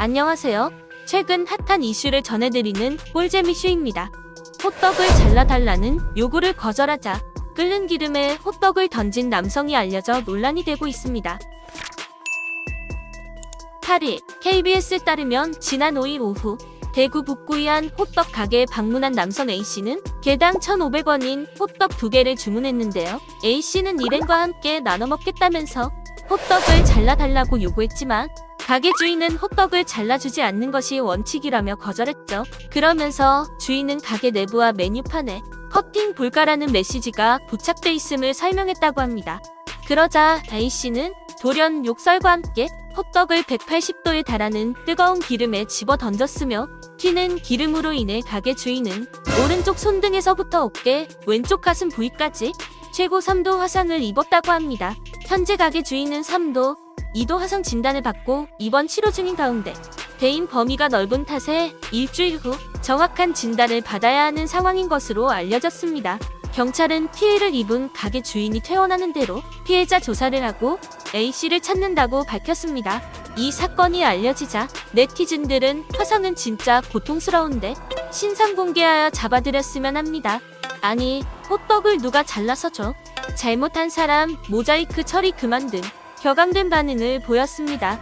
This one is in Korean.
안녕하세요. 최근 핫한 이슈를 전해드리는 꿀잼 이슈입니다. 호떡을 잘라달라는 요구를 거절하자 끓는 기름에 호떡을 던진 남성이 알려져 논란이 되고 있습니다. 8일 KBS에 따르면 지난 5일 오후 대구 북구의 한 호떡 가게에 방문한 남성 A씨는 개당 1,500원인 호떡 두 개를 주문했는데요. A씨는 일행과 함께 나눠 먹겠다면서 호떡을 잘라달라고 요구했지만 가게 주인은 호떡을 잘라주지 않는 것이 원칙이라며 거절했죠. 그러면서 주인은 가게 내부와 메뉴판에 커팅 불가라는 메시지가 부착돼 있음을 설명했다고 합니다. 그러자 A씨는 돌연 욕설과 함께 호떡을 180도에 달하는 뜨거운 기름에 집어 던졌으며 튀는 기름으로 인해 가게 주인은 오른쪽 손등에서부터 어깨, 왼쪽 가슴 부위까지 최고 3도 화상을 입었다고 합니다. 현재 가게 주인은 3도, 2도 화상 진단을 받고 입원 치료 중인 가운데 대인 범위가 넓은 탓에 일주일 후 정확한 진단을 받아야 하는 상황인 것으로 알려졌습니다. 경찰은 피해를 입은 가게 주인이 퇴원하는 대로 피해자 조사를 하고 A씨를 찾는다고 밝혔습니다. 이 사건이 알려지자 네티즌들은 화상은 진짜 고통스러운데 신상 공개하여 잡아들였으면 합니다. 아니, 호떡을 누가 잘라서 줘? 잘못한 사람 모자이크 처리 그만 등 격앙된 반응을 보였습니다.